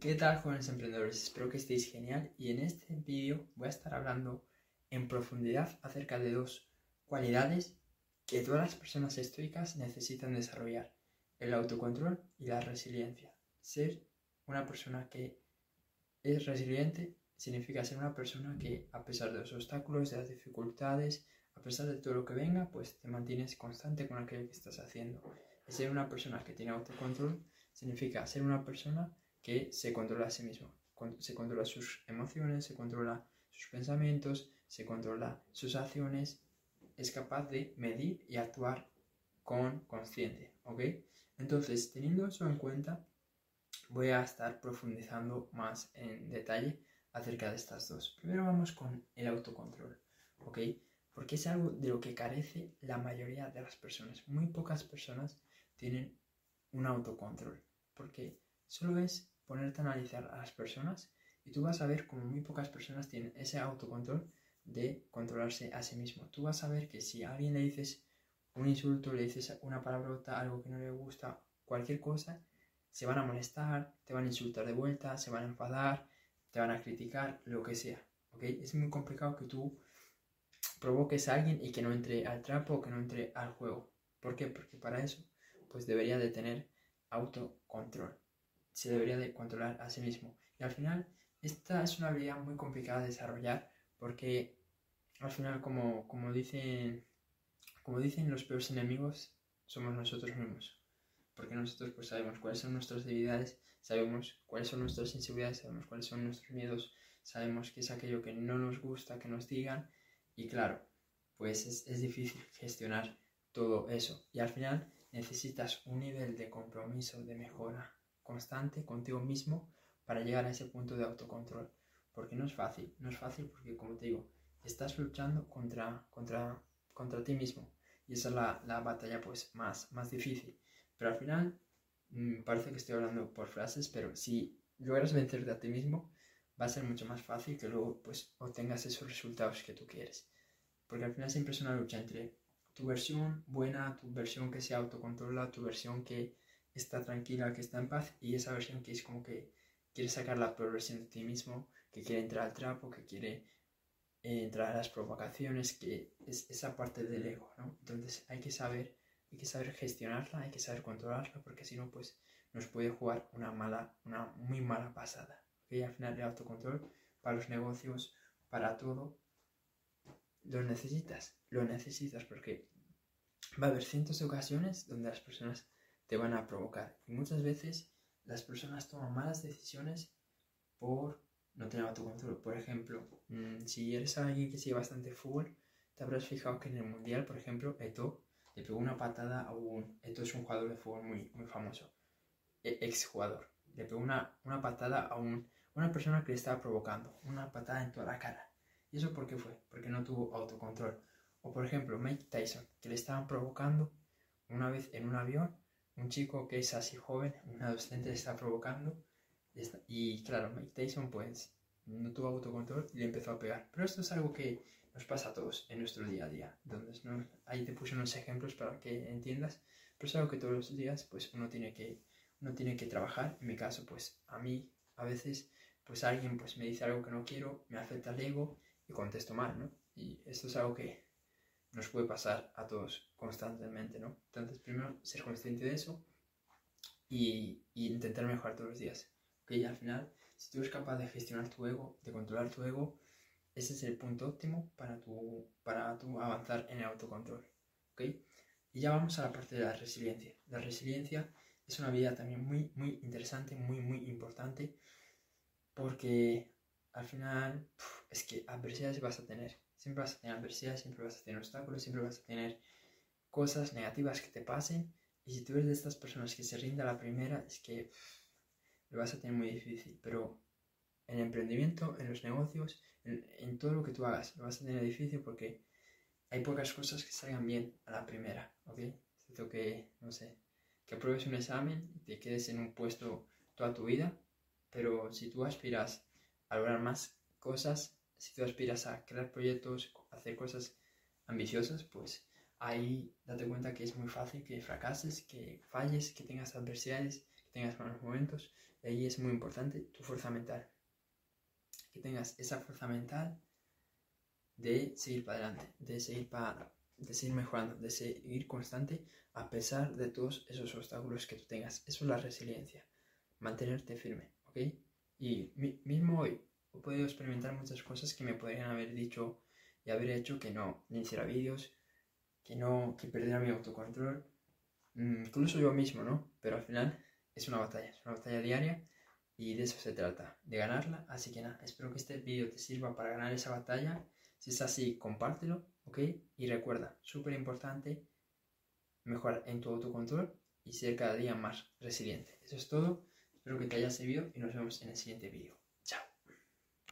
¿Qué tal jóvenes emprendedores? Espero que estéis genial y en este vídeo voy a estar hablando en profundidad acerca de dos cualidades que todas las personas estoicas necesitan desarrollar, el autocontrol y la resiliencia. Ser una persona que es resiliente significa ser una persona que a pesar de los obstáculos, de las dificultades, a pesar de todo lo que venga, pues te mantienes constante con aquello que estás haciendo. ser una persona que tiene autocontrol significa ser una persona que se controla a sí mismo, se controla sus emociones, se controla sus pensamientos, se controla sus acciones, es capaz de medir y actuar con consciente, ¿ok? Entonces, teniendo eso en cuenta, voy a estar profundizando más en detalle acerca de estas dos. Primero vamos con el autocontrol, ¿ok? Porque es algo de lo que carece la mayoría de las personas. Muy pocas personas tienen un autocontrol, porque solo es ponerte a analizar a las personas y tú vas a ver como muy pocas personas tienen ese autocontrol de controlarse a sí mismo. Tú vas a ver que si a alguien le dices un insulto, le dices una palabrota, algo que no le gusta, cualquier cosa, se van a molestar, te van a insultar de vuelta, se van a enfadar, te van a criticar, lo que sea. ¿ok? Es muy complicado que tú provoques a alguien y que no entre al trapo o que no entre al juego. ¿Por qué? Porque para eso pues debería de tener autocontrol se debería de controlar a sí mismo. Y al final, esta es una habilidad muy complicada de desarrollar porque al final, como, como, dicen, como dicen los peores enemigos, somos nosotros mismos. Porque nosotros pues sabemos cuáles son nuestras debilidades, sabemos cuáles son nuestras inseguridades, sabemos cuáles son nuestros miedos, sabemos qué es aquello que no nos gusta que nos digan y claro, pues es, es difícil gestionar todo eso. Y al final necesitas un nivel de compromiso, de mejora, constante contigo mismo para llegar a ese punto de autocontrol. Porque no es fácil, no es fácil porque, como te digo, estás luchando contra, contra, contra ti mismo. Y esa es la, la batalla pues más, más difícil. Pero al final, mmm, parece que estoy hablando por frases, pero si logras vencerte a ti mismo, va a ser mucho más fácil que luego pues obtengas esos resultados que tú quieres. Porque al final siempre es una lucha entre tu versión buena, tu versión que se autocontrola, tu versión que está tranquila, que está en paz, y esa versión que es como que quiere sacar la progresión de ti mismo, que quiere entrar al trapo, que quiere eh, entrar a las provocaciones, que es esa parte del ego, ¿no? Entonces hay que saber, hay que saber gestionarla, hay que saber controlarla, porque si no, pues nos puede jugar una mala, una muy mala pasada. Y al final el autocontrol para los negocios, para todo, lo necesitas, lo necesitas porque va a haber cientos de ocasiones donde las personas te van a provocar. Y muchas veces las personas toman malas decisiones por no tener autocontrol. Por ejemplo, mm, si eres alguien que sigue bastante fútbol, te habrás fijado que en el Mundial, por ejemplo, Eto le pegó una patada a un... Eto es un jugador de fútbol muy, muy famoso, e, ex jugador. Le pegó una, una patada a un, una persona que le estaba provocando, una patada en toda la cara. ¿Y eso por qué fue? Porque no tuvo autocontrol. O por ejemplo, Mike Tyson, que le estaban provocando una vez en un avión un chico que es así joven, una adolescente le está provocando y claro, Mike Tyson pues no tuvo autocontrol y le empezó a pegar. Pero esto es algo que nos pasa a todos en nuestro día a día. Entonces, ¿no? ahí te puse unos ejemplos para que entiendas, pero es algo que todos los días pues uno tiene que, uno tiene que trabajar. En mi caso, pues a mí a veces pues alguien pues me dice algo que no quiero, me afecta el ego y contesto mal, ¿no? Y esto es algo que nos puede pasar a todos constantemente, ¿no? Entonces, primero, ser consciente de eso y, intentar mejorar todos los días. ¿Ok? Y al final, si tú eres capaz de gestionar tu ego, de controlar tu ego, ese es el punto óptimo para tu, para tu avanzar en el autocontrol. ¿Ok? Y ya vamos a la parte de la resiliencia. La resiliencia es una habilidad también muy, muy interesante, muy, muy importante, porque al final es que adversidades vas a tener Siempre vas a tener adversidades, siempre vas a tener obstáculos, siempre vas a tener cosas negativas que te pasen. Y si tú eres de estas personas que se rinde a la primera, es que lo vas a tener muy difícil. Pero en el emprendimiento, en los negocios, en, todo lo que tú hagas, lo vas a tener difícil porque hay pocas cosas que salgan bien a la primera, ¿ok? Siento que, no sé, que apruebes un examen y te quedes en un puesto toda tu vida, pero si tú aspiras a lograr más cosas, si tú aspiras a crear proyectos, hacer cosas ambiciosas, pues ahí date cuenta que es muy fácil que fracases, que falles, que tengas adversidades, que tengas malos momentos. Y ahí es muy importante tu fuerza mental. Que tengas esa fuerza mental de seguir para adelante, de seguir, para, de seguir mejorando, de seguir constante a pesar de todos esos obstáculos que tú tengas. Eso es la resiliencia, mantenerte firme, ¿ok? Y mismo hoy he podido experimentar muchas cosas que me podrían haber dicho y haber hecho que no, ni hiciera vídeos, que no, que perdiera mi autocontrol, mm, incluso yo mismo, ¿no? Pero al final es una batalla, es una batalla diaria y de eso se trata, de ganarla. Así que nada, espero que este vídeo te sirva para ganar esa batalla. Si es así, compártelo, ¿ok? Y recuerda, súper importante, mejorar en tu autocontrol y ser cada día más resiliente. Eso es todo, espero que te haya servido y nos vemos en el siguiente vídeo.